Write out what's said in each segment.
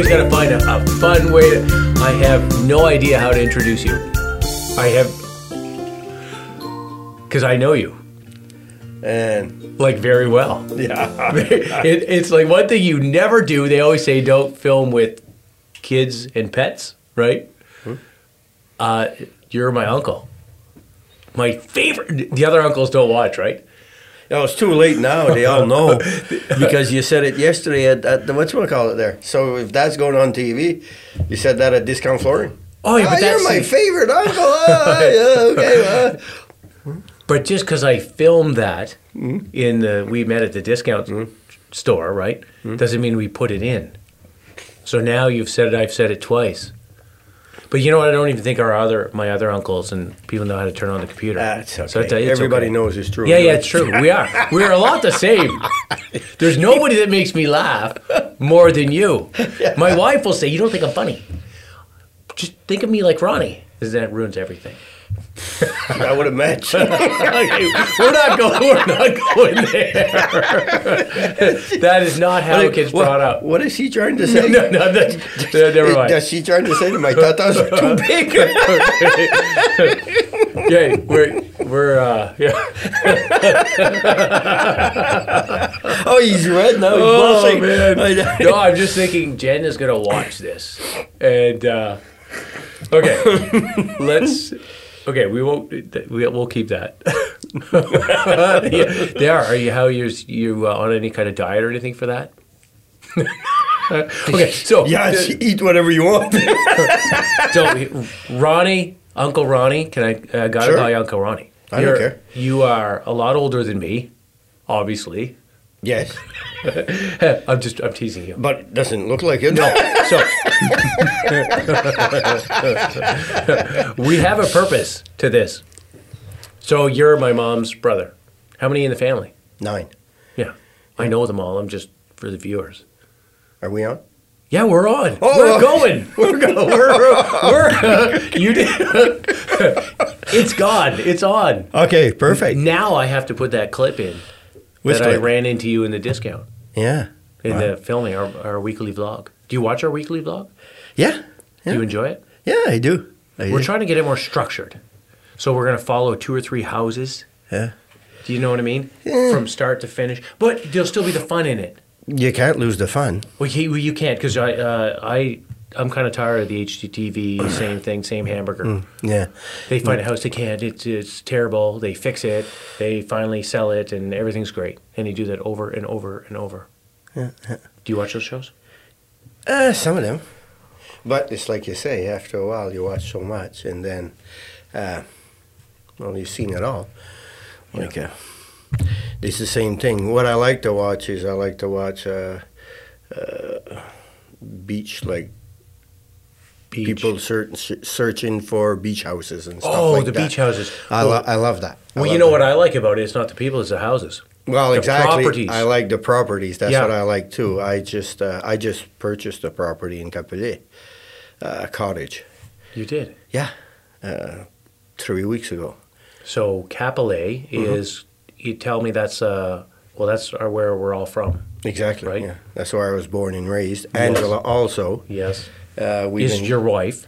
always got to find a, a fun way to. I have no idea how to introduce you. I have. Because I know you, And like, very well. yeah, it, it's like one thing you never do. They always say don't film with kids and pets, right? Uh, you're my uncle. My favorite. The other uncles don't watch, right? No, it's too late now. They all know because you said it yesterday at, at the what's call it there. So if that's going on TV, you said that at Discount Flooring. Oh yeah, ah, but that's you're my favorite uncle. Ah, yeah, okay. well. But just because I filmed that in the, we met at the discount store, right? Doesn't mean we put it in. So now you've said it, I've said it twice. But you know what? I don't even think our other, my other uncles and people know how to turn on the computer. That's okay. So it's, it's Everybody okay. knows it's true. Yeah, yeah, it's true. We are. We're a lot the same. There's nobody that makes me laugh more than you. My wife will say, "You don't think I'm funny." Just think of me like Ronnie, because that ruins everything. I would imagine. Okay, we're not going. We're not going there. that is not how it gets What- brought up. What is she trying to say? No, no, that's, no, never mind. Does she trying to say that my tatas are too big? yeah, we're we're uh, yeah. oh, he's red now. He's Oh blushing. man! No, I'm just thinking Jen is gonna watch this, and uh, okay, let's. Okay, we won't. we- We'll keep that. yeah, they are. Are you how you you uh, on any kind of diet or anything for that? okay, so Yes, eat whatever you want. So, Ronnie, Uncle Ronnie, can I uh, gotta Sure. call you Uncle Ronnie? I don't care. You are a lot older than me, obviously. Yes, I'm just I'm teasing you. but doesn't look like it. No, so we have a purpose to this. So you're my mom's brother. How many in the family? Nine. Yeah, I know them all. I'm just for the viewers. Are we on? Yeah, we're on. Oh, we're okay. going. We're going. We're, we're you did. it's gone. It's on. Okay, perfect. Now I have to put that clip in Which that I ran into you in the discount Yeah. in Wow. the filming our, our weekly vlog. Do you watch our weekly vlog? Yeah. Do you enjoy it? Yeah, I do. I We're do. trying to get it more structured. So we're going to follow two or three houses. Yeah. Do you know what I mean? Yeah. From start to finish. But there'll still be the fun in it. You can't lose the fun. Well, you, you can't because I, uh, I, I'm kind of tired of the HGTV, same thing, same hamburger. Yeah. They find a house they can't. It's, it's terrible. They fix it. They finally sell it, and everything's great. And you do that over and over and over. Yeah, yeah. Do you watch those shows? Uh, some of them. But it's like you say, after a while you watch so much and then, uh, well, you've seen it all. Like, uh, it's the same thing. What I like to watch is I like to watch uh, uh, beach, like Beach. people search, searching for beach houses and stuff Oh, like the that. beach houses. I, well, lo- I love that. I well, you know that. what I like about it? It's not the people; it's the houses. Well, The exactly. properties. I like the properties. That's Yeah. what I like too. I just uh, I just purchased a property in Capelé, uh, a cottage. You did. Yeah, uh, three weeks ago. So Capelé Mm-hmm. is. You tell me that's uh. Well, that's where we're all from. Exactly. Right. Yeah, that's where I was born and raised. Angela also. Yes. Uh, we've Is been- your wife?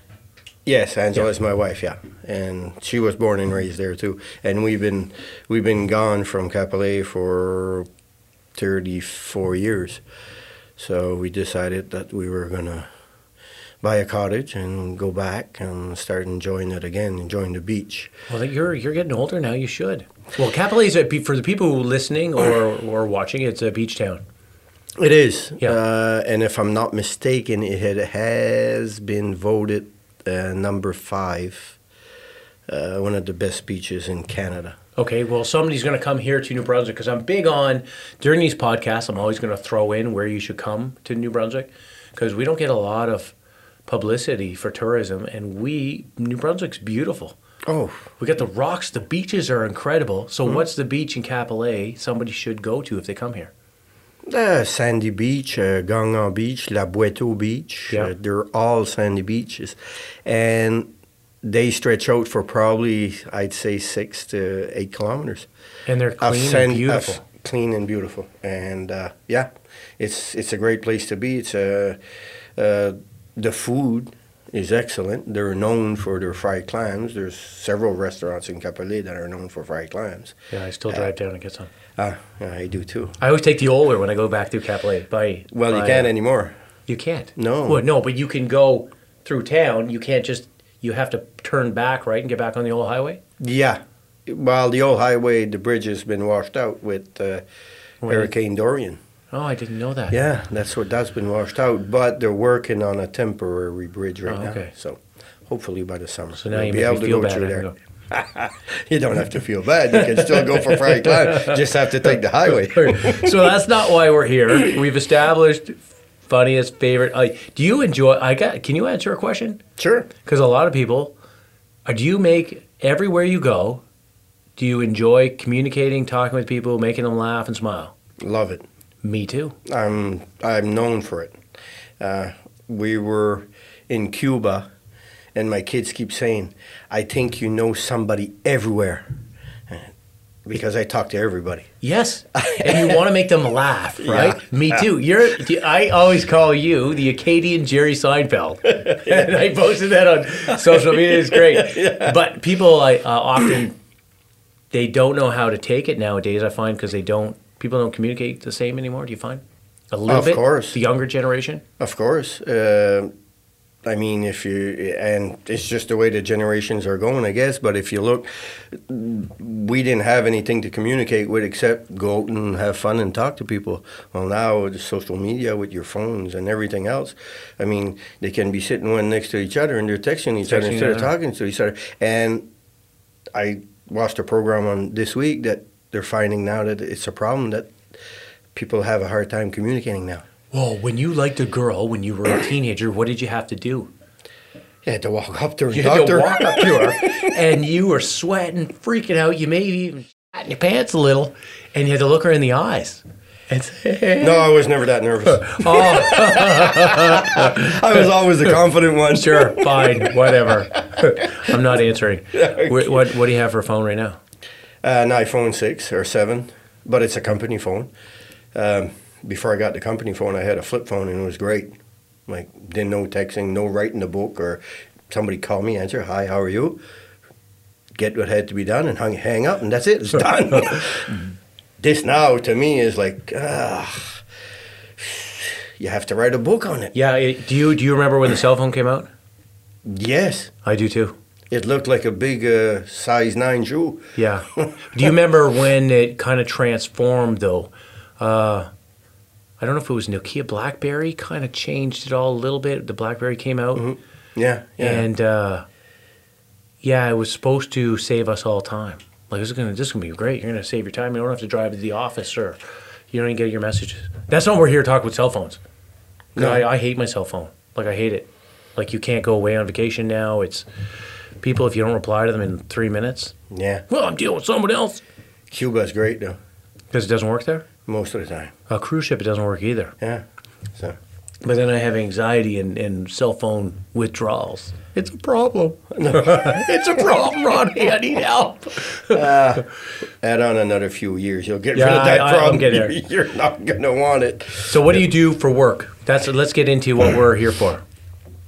Yes, Angela Yeah. is my wife. Yeah, and she was born and raised there too. And we've been we've been gone from Capelé for thirty four years. So we decided that we were gonna buy a cottage and go back and start enjoying it again, enjoying the beach. Well, you're you're getting older now. You should. Well, Capelé is a for the people who listening or or watching. It's a beach town. It is. Yeah. Uh, and if I'm not mistaken, it had, has been voted uh, number five, uh, one of the best beaches in Canada. Okay, well, somebody's going to come here to New Brunswick because I'm big on during these podcasts. I'm always going to throw in where you should come to New Brunswick because we don't get a lot of publicity for tourism, and we New Brunswick's beautiful. Oh, We got the rocks, the beaches are incredible. So, what's the beach in Capelé somebody should go to if they come here? Uh, Sandy Beach, uh, Beach, L'Aboiteau Beach. Yeah. Uh, they're all sandy beaches. And they stretch out for probably, I'd say, six to eight kilometers. And they're clean sand- and beautiful. clean and beautiful. And uh, yeah, it's it's a great place to be. It's a, Uh, the food is excellent. They're known for their fried clams. There's several restaurants in Capelé that are known for fried clams. Yeah, I still drive down and get some. Ah, yeah, I do too. I always take the Oler when I go back through Capelé. By Well, you can't anymore. You can't. No. Well, no, but you can go through town. You can't just. You have to turn back right and get back on the old highway. Yeah. Well, the old highway, the bridge has been washed out with uh, Hurricane Dorian. Oh, I didn't know that. Yeah, that's what that's been washed out. But they're working on a temporary bridge right Oh, now. okay. So hopefully by the summer. So now we'll you be able to feel go through there. you don't have to feel bad. You can still go for fried clam. Just have to take the highway. so that's not why we're here. We've established funniest favorite. Uh, do you enjoy? I got. Can you answer a question? Sure. Because a lot of people, uh, do you make everywhere you go? Do you enjoy communicating, talking with people, making them laugh and smile? Love it. Me too. I'm I'm known for it. Uh, we were in Cuba, and my kids keep saying, "I think you know somebody everywhere," Uh, because I talk to everybody. Yes, and you want to make them laugh, right? Yeah. Me too. You're. I always call you the Acadian Jerry Seinfeld, and I posted that on social media. It's great, but people I uh, often they don't know how to take it nowadays. I find because they don't people don't communicate the same anymore. Do you find a little Of bit? course. the younger generation. Of course. Uh, I mean, if you and it's just the way the generations are going, I guess. But if you look, we didn't have anything to communicate with except go out and have fun and talk to people. Well, now with the social media, with your phones and everything else, I mean, they can be sitting one next to each other and they're texting each other Texting instead of talking to each other. And I watched a program on this week that they're finding now that it's a problem that people have a hard time communicating now. Well, when you liked a girl when you were a teenager, what did you have to do? You had to walk up to her and You talk had to walk up to her, and you were sweating, freaking out. You maybe even in your pants a little, and you had to look her in the eyes and say, No, I was never that nervous. "Oh, I was always the confident one. sure, fine, whatever." I'm not answering. What, what What do you have for a phone right now? Uh, an iPhone 6 or 7, but it's a company phone. Um, before I got the company phone, I had a flip phone and it was great. Like, didn't know texting, no writing a book, or somebody call me, answer, hi, how are you? Get what had to be done and hang, hang up, and that's it, it's done. this now, to me, is like, ah, you have to write a book on it. Yeah. Do you Do you remember when the cell phone came out? Yes, I do too. It looked like a big uh, size 9 shoe. Yeah. Do you remember when it kind of transformed though? Uh, I don't know if it was Nokia BlackBerry kind of changed it all a little bit. The BlackBerry came out, Yeah, yeah. and uh, yeah, it was supposed to save us all time. Like this is gonna this is gonna be great. You're gonna save your time. You don't have to drive to the office or you don't even get your messages. That's not what we're here to talk with cell phones. No. I, I hate my cell phone. Like I hate it. Like you can't go away on vacation now. It's people if you don't reply to them in three minutes. yeah. Well, I'm dealing with someone else. Cuba's great, though, Because it doesn't work there? most of the time. A cruise ship, it doesn't work either. Yeah. So. But then I have anxiety and, and cell phone withdrawals. It's a problem. it's a problem, Ronnie. I need help. Uh, add on another few years, you'll get Yeah, rid of that I- problem. there. You're not gonna want it. So, what do you do for work? That's let's get into what we're here for.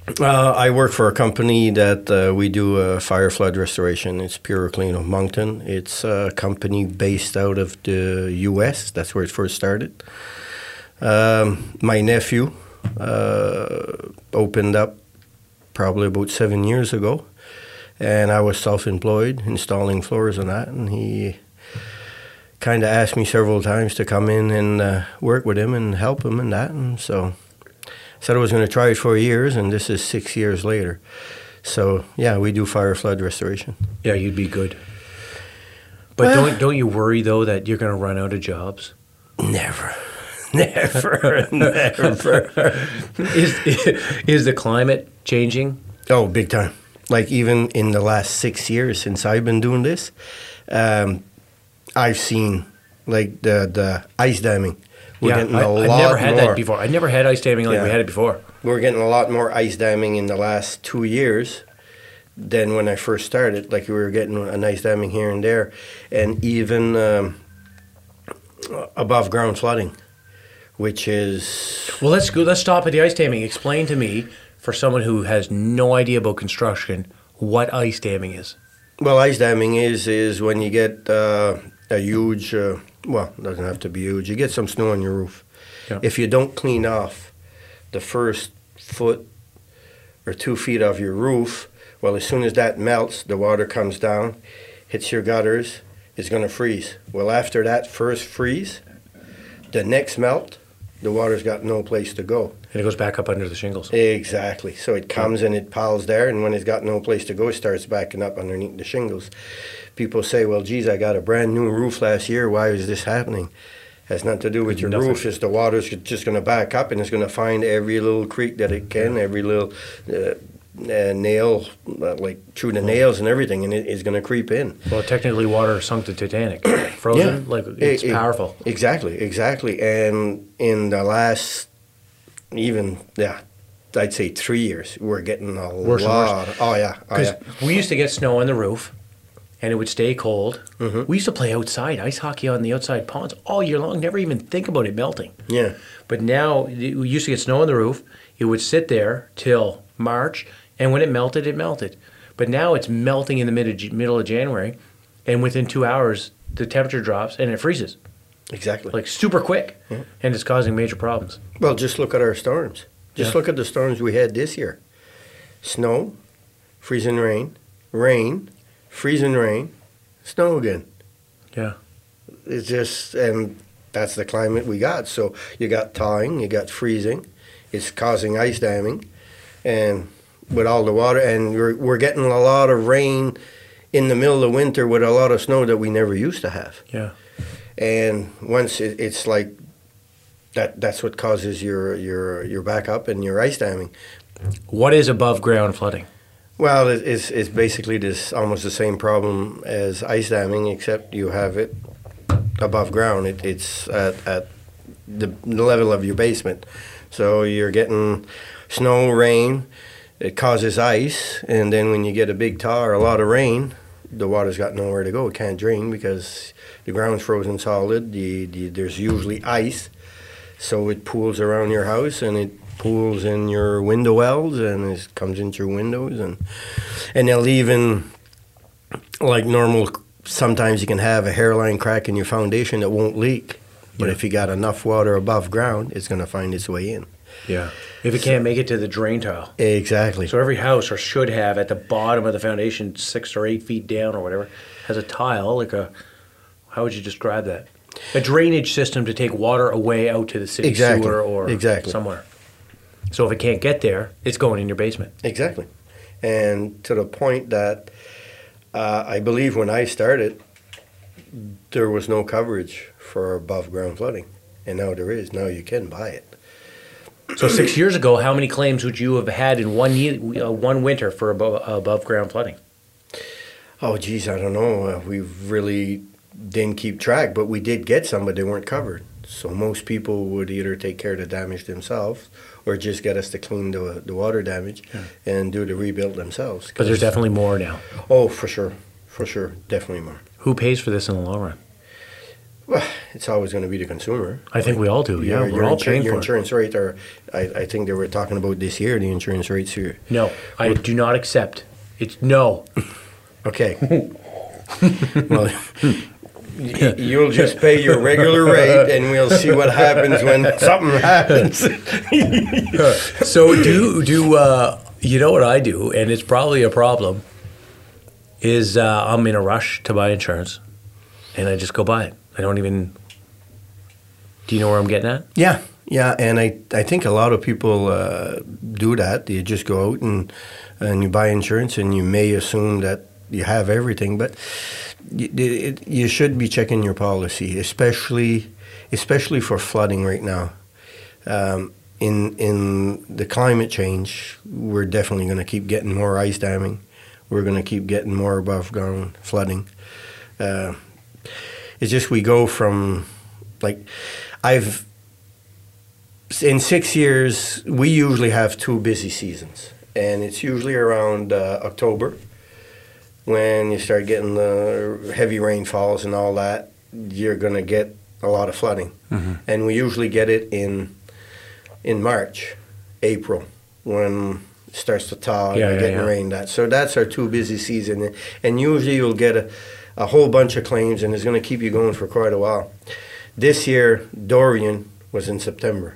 Uh, I work for a company that uh, we do uh, fire flood restoration. It's PuroClean of Moncton. It's a company based out of the U.S. That's where it first started. Um, my nephew uh, opened up probably about seven years ago, and I was self-employed installing floors and that, and he kind of asked me several times to come in and uh, work with him and help him and that, and so said I was going to try it for years, and this is six years later. So yeah, we do fire flood restoration. Yeah, you'd be good. But Well- don't don't you worry though that you're going to run out of jobs? Never, never, never. Is is the climate changing? Oh, big time! Like even in the last six years since I've been doing this, um, I've seen like the the ice damming. We're yeah, getting I, a lot never had more. that before. I never had ice damming like we had it before. We're getting a lot more ice damming in the last two years than when I first started. Like we were getting a nice damming here and there, and even um, above ground flooding. which is Well, let's go. Let's stop at the ice damming. Explain to me, for someone who has no idea about construction, what ice damming is. well, ice damming is is when you get uh, a huge, uh, well, it doesn't have to be huge. You get some snow on your roof. If you don't clean off the first foot or two feet of your roof, well, as soon as that melts, the water comes down, hits your gutters, it's going to freeze. Well, after that first freeze, the next melt, the water's got no place to go. And it goes back up under the shingles. Exactly. So it comes and it piles there, and when it's got no place to go, it starts backing up underneath the shingles. People say, "Well, geez, I got a brand new roof last year. Why is this happening?" Has nothing to do with your Nothing. roof. It's the water's just going to back up, and it's going to find every little creek that it can, every little uh, uh, nail, uh, like through the nails and everything, and it is going to creep in. Well, technically, water sunk the Titanic. Frozen, like it's e- powerful. Exactly, exactly. And in the last, even yeah, I'd say three years, we're getting a Worse and worse. lot. Oh yeah, oh yeah. we used to get snow on the roof, and it would stay cold. Mhm. We used to play outside, ice hockey on the outside ponds all year long. Never even think about it melting. Yeah, But now we used to get snow on the roof. It would sit there till March, and when it melted, it melted. But now it's melting in the mid middle of January, and within two hours the temperature drops and it freezes exactly. like super quick, Yeah. and it's causing major problems. well, just look at our storms. Just Yeah. look at the storms we had this year: snow, freezing rain, rain, freezing rain, snow again. Yeah. It's just, and that's the climate we got. So you got thawing, you got freezing, it's causing ice damming, and with all the water, and we're, we're getting a lot of rain in the middle of winter with a lot of snow that we never used to have. Yeah. And once it, it's like that, that's what causes your your your backup and your ice damming. What is above ground flooding? Well, it, it's it's basically this almost the same problem as ice damming, except you have it above ground. It, it's at, at the, the level of your basement, so you're getting snow, rain. It causes ice, and then when you get a big thaw or a lot of rain, the water's got nowhere to go. It can't drain because the ground's frozen solid. The, the there's usually ice, so it pools around your house and it pools in your window wells and it comes into your windows and and they'll even like normal. Sometimes you can have a hairline crack in your foundation that won't leak, but Yeah. if you got enough water above ground, it's going to find its way in. Yeah. If it can't make it to the drain tile. Exactly. So every house, or should have, at the bottom of the foundation, six or eight feet down or whatever, has a tile, like a, how would you describe that? A drainage system to take water away out to the city Exactly. sewer or Exactly. somewhere. So if it can't get there, it's going in your basement. Exactly. And to the point that uh, I believe when I started, there was no coverage for above ground flooding. And now there is. Now you can buy it. So six years ago, how many claims would you have had in one year, uh, one winter for above, above ground flooding? Oh, geez, I don't know. Uh, we really didn't keep track, but we did get some, but they weren't covered. So most people would either take care of the damage themselves or just get us to clean the, the water damage and do the rebuild themselves. But there's definitely more now. Oh, for sure. For sure. Definitely more. Who pays for this in the long run? Well, it's always going to be the consumer. I think we all do. Yeah, Your- we're your all paying Your for it. insurance rate are, I, I think they were talking about this year, the insurance rates here. No, I do not accept. It's no. Okay. well, you'll just pay your regular rate and we'll see what happens when something happens. so do do uh, you know what I do, and it's probably a problem. Is uh, I'm in a rush to buy insurance, and I just go buy it. I don't even. Do you know where I'm getting at? Yeah, yeah, and I, I think a lot of people uh, do that. You just go out and and you buy insurance, and you may assume that you have everything, but you, it, you should be checking your policy, especially especially for flooding right now. Um, in in the climate change, we're definitely going to keep getting more ice damming. We're going to keep getting more above ground flooding. Uh, it's just we go from like I've in six years we usually have two busy seasons, and it's usually around uh, October when you start getting the heavy rainfalls and all that. You're gonna get a lot of flooding, Mm-hmm. and we usually get it in in March, April, when it starts to thaw and Yeah, we're yeah, getting yeah. rain. That so that's our two busy season, and usually you'll get a, a whole bunch of claims, and it's going to keep you going for quite a while. This year, Dorian was in September.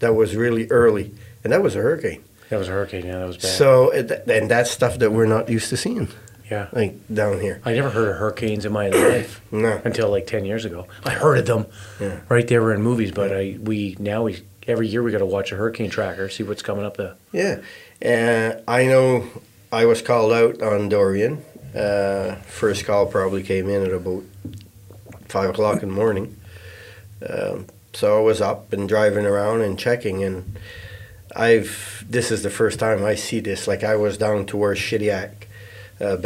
That was really early, and that was a hurricane. That was a hurricane. Yeah, that was bad. So, and that's stuff that we're not used to seeing, yeah. like down here. I never heard of hurricanes in my life No. until like ten years ago. I heard of them, Yeah. right? They were in movies, but I we now we every year we got to watch a hurricane tracker, see what's coming up. there. Yeah, uh, I know I was called out on Dorian. Uh, first call probably came in at about five o'clock in the morning. Um, so I was up and driving around and checking, and I've this is the first time I see this. Like I was down towards Shediac, uh,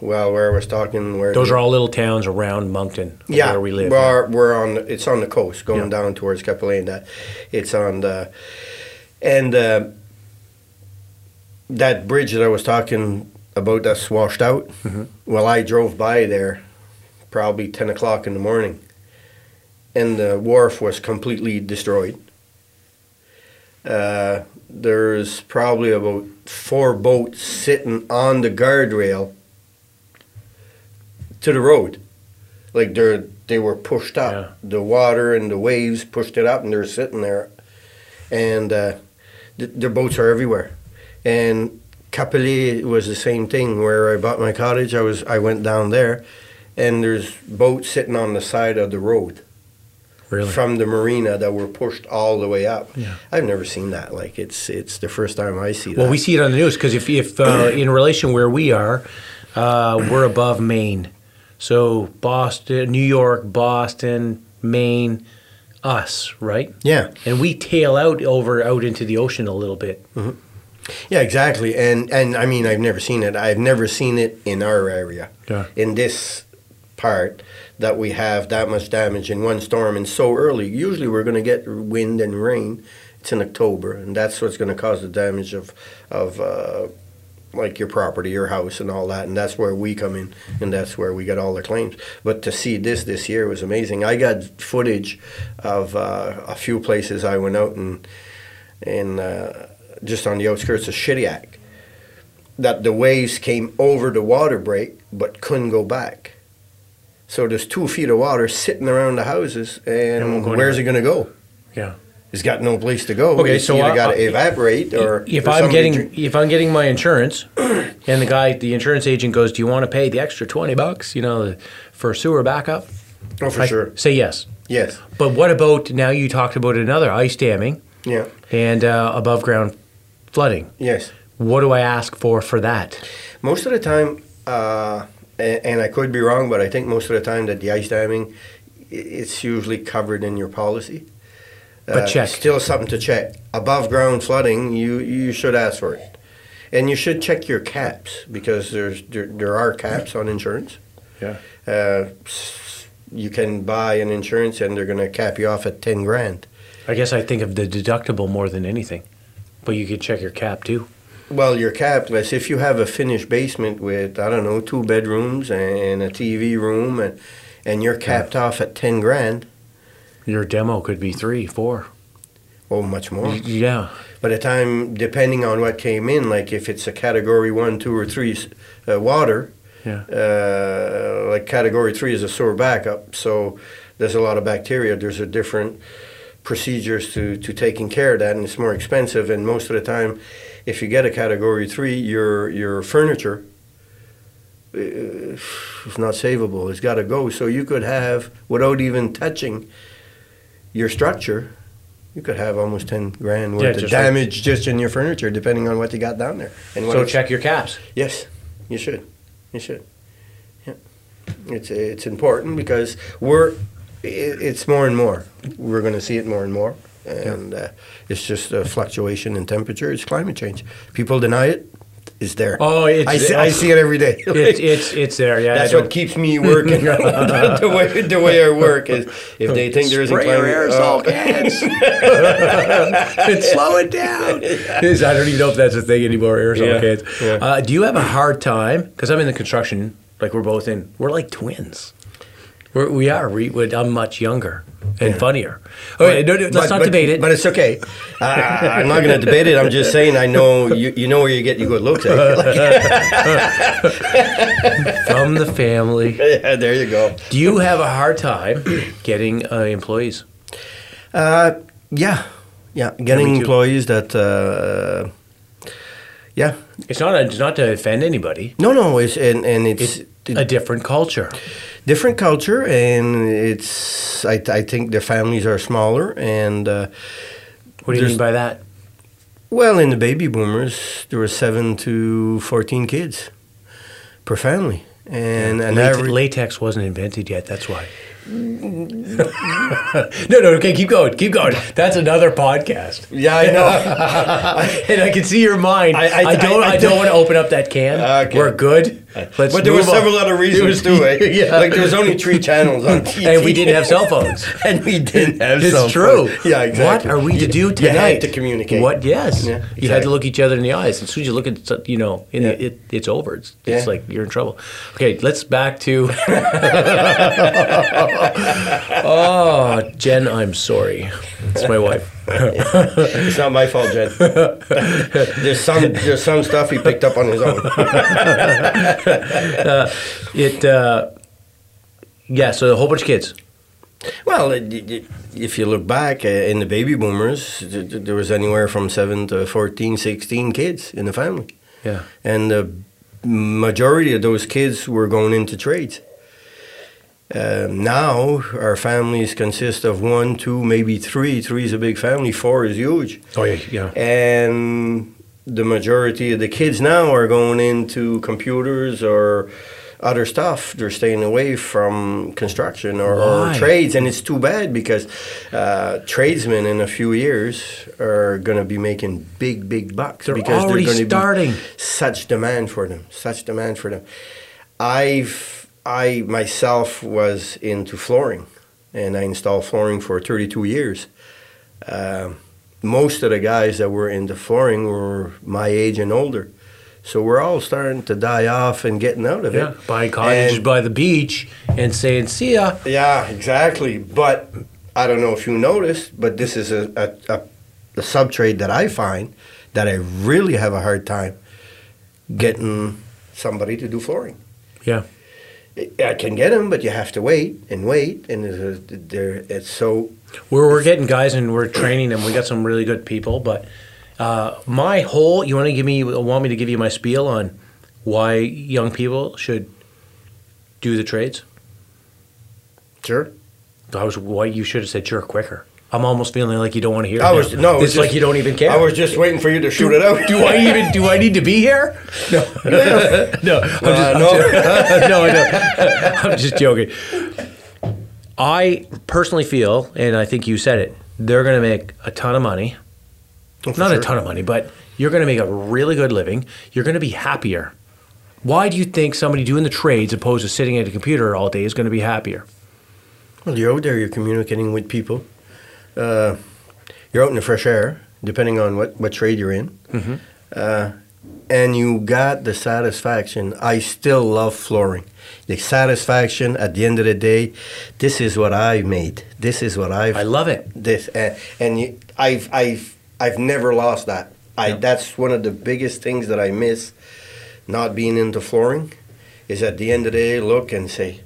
well, where I was talking where those are all little towns around Moncton, yeah, where we live. We're, we're on. The, it's on the coast, going Yeah. down towards Capelé. That it's on the, and uh, that bridge that I was talking about that's washed out. Mhm. Well, I drove by there, probably ten o'clock in the morning, and the wharf was completely destroyed. Uh, there's probably about four boats sitting on the guardrail to the road. Like they're they were pushed up. Yeah. The water and the waves pushed it up, and they're sitting there. And uh, th- their boats are everywhere. And Capelé was the same thing. Where I bought my cottage, I was I went down there, and there's boats sitting on the side of the road really. from the marina that were pushed all the way up. Yeah. I've never seen that. Like it's it's the first time I see that. Well, we see it on the news because if, if uh, in relation where we are, uh, we're above Maine. So Boston, New York, Boston, Maine, us, right? yeah. And we tail out over out into the ocean a little bit. Yeah, exactly. And and I mean, I've never seen it. I've never seen it in our area. Yeah. In this part that we have that much damage in one storm and so early. Usually we're going to get wind and rain. It's in October, and that's what's going to cause the damage of of uh, like your property, your house, and all that. And that's where we come in, and that's where we get all the claims. But to see this this year was amazing. I got footage of uh, a few places I went out and and. Uh, just on the outskirts of Shediac, that the waves came over the water break but couldn't go back. So there's two feet of water sitting around the houses, And and won't go where's it going to go? Yeah. It's got no place to go. Okay, it's so I- got to evaporate or if or I'm getting drink- if I'm getting my insurance, and the guy, the insurance agent goes, "Do you want to pay the extra twenty bucks, you know, for sewer backup?" oh for I sure, Say yes. yes, But what about now? You talked about another ice damming yeah, and uh, above ground flooding. yes. What do I ask for for that? Most of the time, uh, and, and I could be wrong, but I think most of the time that the ice damming, it's usually covered in your policy. But check. Still something to check. Above ground flooding, you you should ask for it, and you should check your caps because there's there, there are caps on insurance. Yeah. Uh, you can buy an insurance and they're going to cap you off at ten grand. I guess I think of the deductible more than anything, but you could check your cap too. Well, you're capped. Less if you have a finished basement with I don't know two bedrooms and a TV room and and you're capped off at ten grand. Your demo could be three, four. Oh, much more. Yeah. By the time, depending on what came in, like if it's a category one, two, or three uh, water, Yeah. uh, like category three is a sewer backup. So there's a lot of bacteria. There's a different procedures to, to taking care of that, and it's more expensive. And most of the time, if you get a category three, your your furniture uh, is not savable. It's got to go. So you could have, without even touching your structure, you could have almost ten grand worth Yeah, of just like- damage just in your furniture, depending on what you got down there. And what So check your caps. Yes, you should. You should. Yeah, it's it's important because we're it's more and more. We're going to see it more and more, and uh, it's just a fluctuation in temperature. It's climate change. People deny it. It's there. Oh, it's I see, I see it every day. It's it's it's there. Yeah. That's what keeps me working. the way the way I work is if they think there isn't Spray your climate aerosol oh. cans. slow it down. I don't even know if that's a thing anymore. Aerosol Yeah, cans. yeah. Uh, do you have a hard time? Because I'm in the construction. Like we're both in. We're like twins. We're, we are. We, we, I'm much younger and funnier. Okay, no, no, let's But- not but- debate it. But it's okay. Uh, I'm not going to debate it. I'm just saying I know you, you know where you get your good looks. Eh? From the family. yeah, there you go. Do you have a hard time getting uh, employees? Uh, yeah, yeah. Getting employees that, uh, yeah. It's not. It's not to offend anybody. No, no. It's and and it's, It's a different culture. Different culture, and it's. I, I think the families are smaller, and uh, What do you mean by that? well, in the baby boomers, there were seven to fourteen kids per family, and an Late- average. latex wasn't invented yet. That's why. no, no. Okay, keep going. Keep going. That's another podcast. Yeah, I know. and I can see your mind. I- I, I- don't. I- I, I- don't want to open up that can. Okay. We're good. Let's but there were several other reasons too. Eh? yeah. Like there was only three channels on TV, and we didn't have cell phones. and we didn't have. It's cell true. phones. Yeah, exactly. What are we to do You tonight? had to communicate. What? Yes. Yeah, You had to look each other in the eyes. As soon as you look at, you know, in Yeah. it, it's over. It's, it's Yeah. like you're in trouble. Okay, let's back to. oh, Jen, I'm sorry. It's my wife. It's not my fault, Jen. there's some there's some stuff he picked up on his own. It. Uh, yeah. So a whole bunch of kids. Well, if you look back uh, in the baby boomers, th- th- there was anywhere from 7 to 14, 16 kids in the family. Yeah. And the majority of those kids were going into trades. Uh, now, our families consist of one, two, maybe three. Three is a big family, four is huge. Oh yeah. Yeah. And the majority of the kids now are going into computers or other stuff. They're staying away from construction or, or trades, and it's too bad because uh, tradesmen in a few years are going to be making big, big bucks They're because already they're going to starting. be such demand for them. Such demand for them. I've I myself was into flooring, and I installed flooring for 32 years. Um, most of the guys that were into flooring were my age and older. So we're all starting to die off and getting out of Yeah. it. Buying cottages by the beach and saying, "See ya." Yeah, exactly. But I don't know if you noticed, but this is a, a, a, a sub trade that I find that I really have a hard time getting somebody to do flooring. Yeah. I can get them, but you have to wait and wait, and there it's so We're, we're getting guys and we're training them. We got some really good people, but uh, my whole you want to give me want me to give you my spiel on why young people should do the trades? sure. I was why you should have said sure quicker. I'm almost feeling like you don't want to hear. I was now. no, it was it's like just- you don't even care. I was just waiting for you to shoot it out. do I even do I need to be here? No, no, I'm just, Uh, I'm no. just- no, I know. I'm just joking. I personally feel, and I think you said it, they're going to make a ton of money. Oh, Not a ton of money, but you're going to make a really good living. You're going to be happier. Why do you think somebody doing the trades opposed to sitting at a computer all day is going to be happier? Well, you're out there, you're communicating with people. Uh, you're out in the fresh air, depending on what, what trade you're in. Mm-hmm. Uh, and you got the satisfaction. I still love flooring. The satisfaction at the end of the day, this is what I made. This is what I've I love it. this and, and you, I've I've I've never lost that. I Yeah. that's one of the biggest things that I miss not being into flooring is at the end of the day look and say,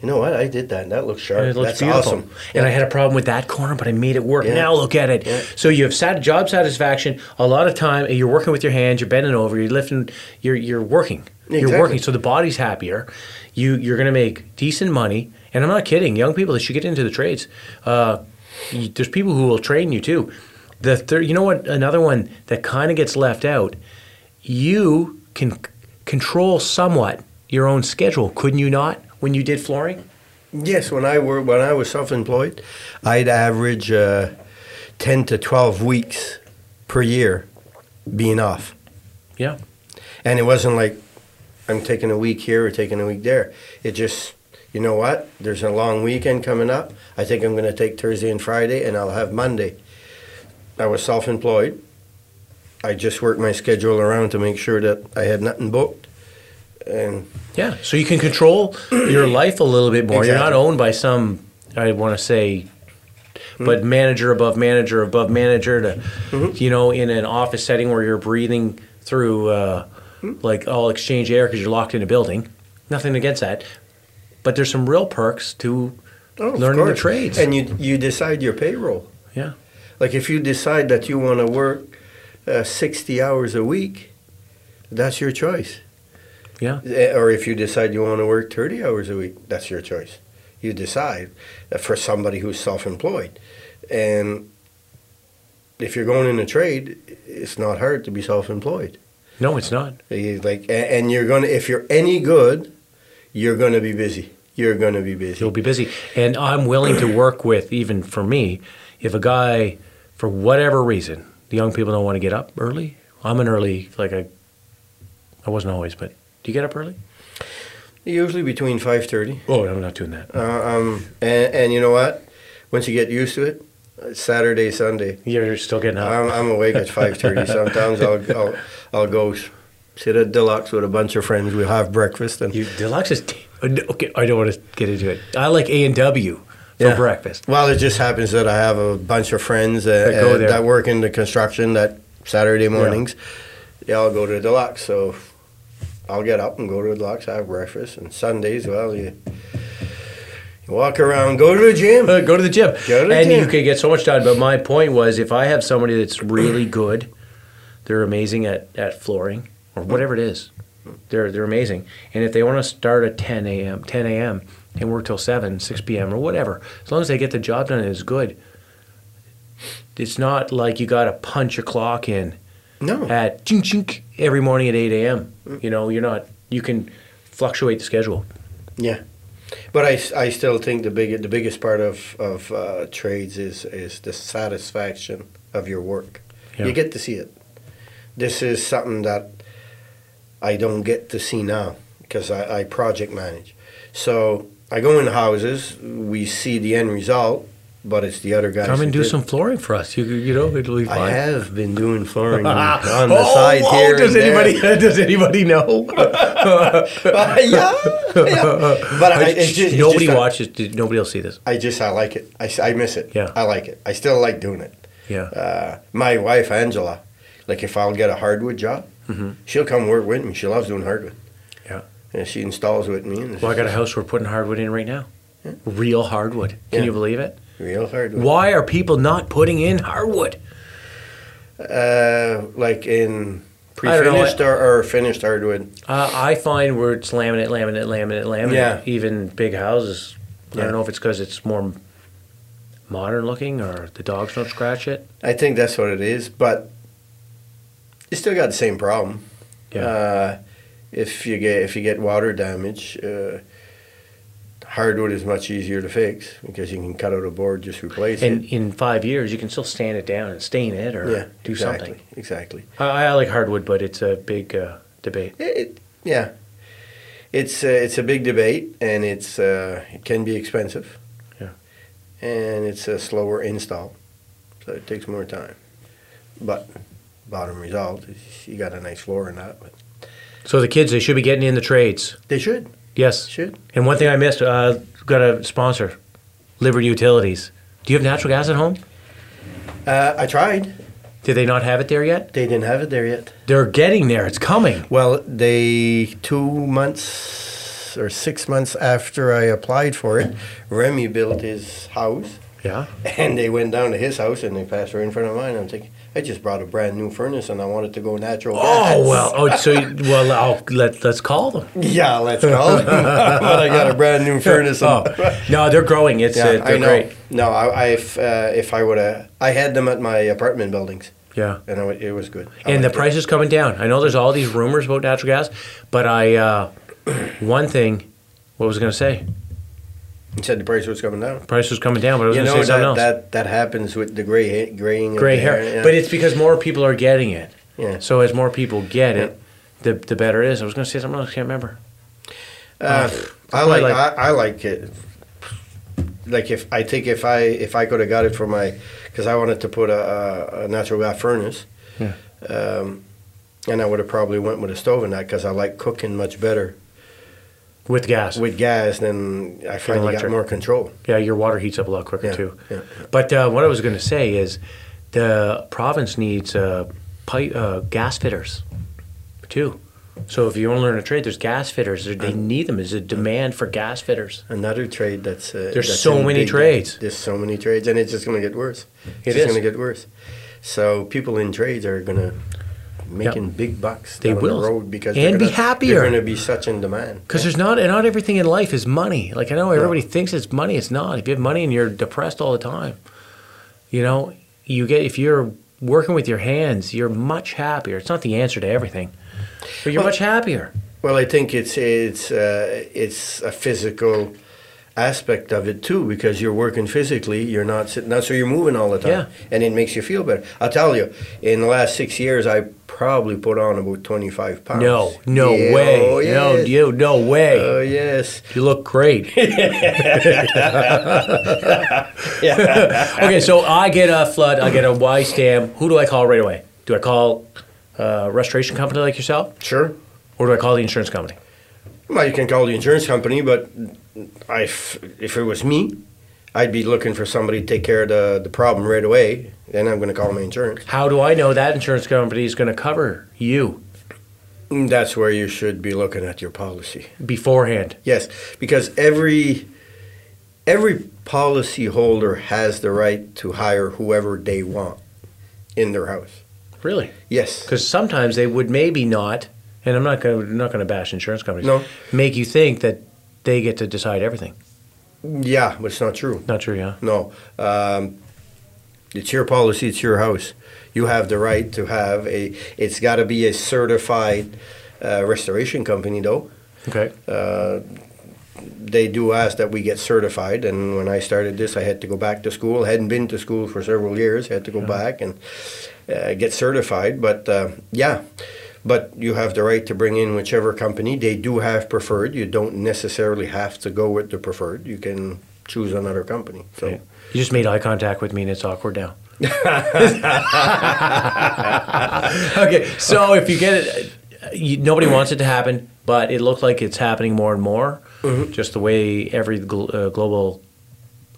you know what, I did that and that looks sharp. And it looks that's beautiful. awesome. And I had a problem with that corner, but I made it work. Yeah. Now look at it. Yeah. So you have sat, job satisfaction. A lot of time you're working with your hands. You're bending over. You're lifting. You're you're working. You're working. So the body's happier. You you're going to make decent money. And I'm not kidding. Young people, they should get into the trades. Uh, you, there's people who will train you too. The third, you know what? Another one that kind of gets left out. You can c- control somewhat your own schedule, couldn't you not? When you did flooring. Yes, when I were when I was self-employed, I'd average uh, ten to twelve weeks per year being off, Yeah. and it wasn't like I'm taking a week here or taking a week there. It just, you know what? There's a long weekend coming up. I think I'm going to take Thursday and Friday, and I'll have Monday. I was self-employed. I just worked my schedule around to make sure that I had nothing booked. And Yeah, so you can control your life a little bit more. You're not owned by some, I want to say, but manager above manager above manager to, you know, in an office setting where you're breathing through uh, like all exchange air because you're locked in a building. Nothing against that, but there's some real perks to Oh, learning the trades. And you you decide your payroll. yeah, Like if you decide that you want to work uh, 60 hours a week, that's your choice. Yeah, Eh, Or if you decide you want to work 30 hours a week, that's your choice. You decide uh, for somebody who's self-employed. And if you're going in a trade, it's not hard to be self-employed. no, it's not. Like, and you're gonna if you're any good, you're gonna be busy. You're gonna be busy. You'll be busy. And I'm willing to work with, even for me, if a guy, for whatever reason, the young people don't want to get up early. I'm an early, like I, I wasn't always, but do you get up early? Usually between 5:30. Oh, I'm not doing that. Uh, um, and, and you know what? Once you get used to it, uh, Saturday, Sunday, You're still getting up. I'm, I'm awake at 5:30. Sometimes I'll, I'll I'll go sit at Deluxe with a bunch of friends. We'll have breakfast and You deluxe is okay. I don't want to get into it. I like A and W for Yeah. breakfast. well, it just happens that I have a bunch of friends uh, That go uh, there. that work in the construction that Saturday mornings. They all go to Deluxe, so I'll get up and go to Deluxe, have breakfast, and Sundays, well, you, you walk around, go to the gym. Uh, go to the gym, Go to the and gym. you can get so much done. But my point was, if I have somebody that's really good, they're amazing at, at flooring or whatever it is. They're they're amazing, and if they want to start at 10 a.m., 10 a.m. and work till 7, 6 p.m. or whatever, as long as they get the job done, it's good. It's not like you got to punch a clock in No, at chink chink every morning at 8 a.m. You know, you're not. You can fluctuate the schedule. Yeah, but I, I still think the big the biggest part of of uh, trades is is the satisfaction of your work. Yeah. You get to see it. This is something that I don't get to see now because I, I project manage. So I go in houses, we see the end result, but it's the other guys. Come and do some flooring for us. You you know, it'll be fine. I have been doing flooring on the oh, side oh, here. Does and there. anybody does anybody know? yeah, yeah. But I, it's just, it's nobody just a- watches. Nobody will see this. I just I like it. I, I miss it. Yeah. I like it. I still like doing it. Yeah. Uh, my wife Angela, like if I'll get a hardwood job, Mhm. she'll come work with me. She loves doing hardwood. Yeah. And she installs with me. And Well, I got a house we're putting hardwood in right now. Yeah. Real hardwood. Can Yeah. you believe it? Real hardwood. Why are people not putting in hardwood? Uh, like in pre-finished or, or finished hardwood. Uh, I find where it's laminate, laminate, laminate, laminate. Yeah. Even big houses. I don't know if it's because it's more modern looking or the dogs don't scratch it. I think that's what it is. But you still got the same problem. Yeah. Uh, if you get if you get water damage, uh, hardwood is much easier to fix because you can cut out a board, just replace it. And it. in five years, you can still sand it down and stain it or Yeah, do exactly, something. Exactly. I, I like hardwood, but it's a big uh, debate. It, it- yeah, it's uh, it's a big debate, and it's uh, it can be expensive. Yeah. and it's a slower install, so it takes more time. But bottom result is you got a nice floor in that. But So the kids, they should be getting in the trades. they should Yes. should. And one thing I missed, uh, got a sponsor, Liberty Utilities. Do you have natural gas at home? Uh, I tried. Did they not have it there yet? They didn't have it there yet. They're getting there. It's coming. Well, they two months or six months after I applied for it, Remy built his house, Yeah. and they went down to his house and they passed right in front of mine. I'm thinking, I just brought a brand new furnace and I wanted to go natural gas. Oh well. Oh, so you, well, I'll let let's call them. Yeah, let's call them. but I got a brand new furnace. Oh no, they're growing. It's yeah, uh, they're I know. great. No, I, I if, uh, if I would have, I had them at my apartment buildings, Yeah. and it, wa- it was good. I And the price is coming down. I know there's all these rumors about natural gas, but I uh, one thing, what was I going to say? You said the price was coming down. Price was coming down, but I was You going to know say something that, else. that that happens with the gray ha- graying. Gray the hair, yeah. but it's because more people are getting it. Yeah. So as more people get it, the the better it is. I was going to say something else. I can't remember. Uh, I like, like- I, I like it. Like if I think if I if I could have got it for my because I wanted to put a, a, a natural gas furnace. Yeah. Um, And I would have probably went with a stove in that because I like cooking much better with gas. with gas then I find you got more control. yeah, your water heats up a lot quicker Yeah, too. yeah, But uh, what I was going to say is, the province needs uh, pipe, uh, gas fitters, too. So if you want to learn a trade, there's gas fitters. They need them. There's a demand for gas fitters. Another trade that's uh, There's that's so many big- trades. There's so many trades, and it's just going to get worse. It's It just going to get worse. So people in trades are going to making big bucks They down will. the road because And they're be gonna, happier. They're going to be such in demand. Because there's not not everything in life is money. Like I know everybody thinks it's money. It's not. If you have money and you're depressed all the time, you know, you get if you're working with your hands, you're much happier. It's not the answer to everything, but you're Well- much happier. Well, I think it's it's uh, it's a physical aspect of it too because you're working physically. You're not sitting down, so you're moving all the time, Yeah. and it makes you feel better. I'll tell you, in the last six years, I probably put on about twenty five pounds. No, no Yeah, oh, way. Oh, No, you, no way. Oh yes. you look great. Okay, so I get a flood. I get a Y stamp. Who do I call right away? Do I call a restoration company like yourself, sure. or do I call the insurance company? Well, you can call the insurance company, but I, if it was me, I'd be looking for somebody to take care of the, the problem right away. Then I'm going to call my insurance. How do I know that insurance company is going to cover you Mm, That's where you should be looking at your policy. beforehand? Yes, because every every policy holder has the right to hire whoever they want in their house. Really? Yes. Because sometimes they would maybe not, and I'm not going to not going to bash insurance companies. No. Make you think that they get to decide everything. Yeah, but it's not true. Not true, yeah. No. Um, it's your policy, it's your house. You have the right to have a, it's got to be a certified uh, restoration company, though. Okay. Uh, they do ask that we get certified, and when I started this, I had to go back to school. I hadn't been to school for several years. had to go back and uh, get certified. But uh, yeah, but you have the right to bring in whichever company. They do have preferred. You don't necessarily have to go with the preferred. You can choose another company. So. You just made eye contact with me, and it's awkward now. okay, so if you get it, you, nobody wants it to happen, but it looks like it's happening more and more. Just the way every gl- uh, global,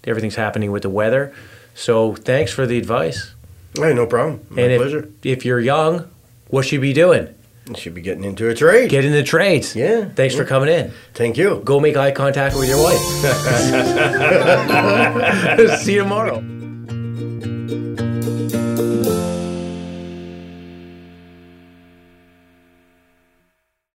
everything's happening with the weather. So thanks for the advice. Hey, no problem. My and if, pleasure. if you're young, what should you be doing? You should be getting into a trade. Get in the trades. Yeah, Thanks for coming in. Thank you. Go make eye contact with your wife. See you tomorrow.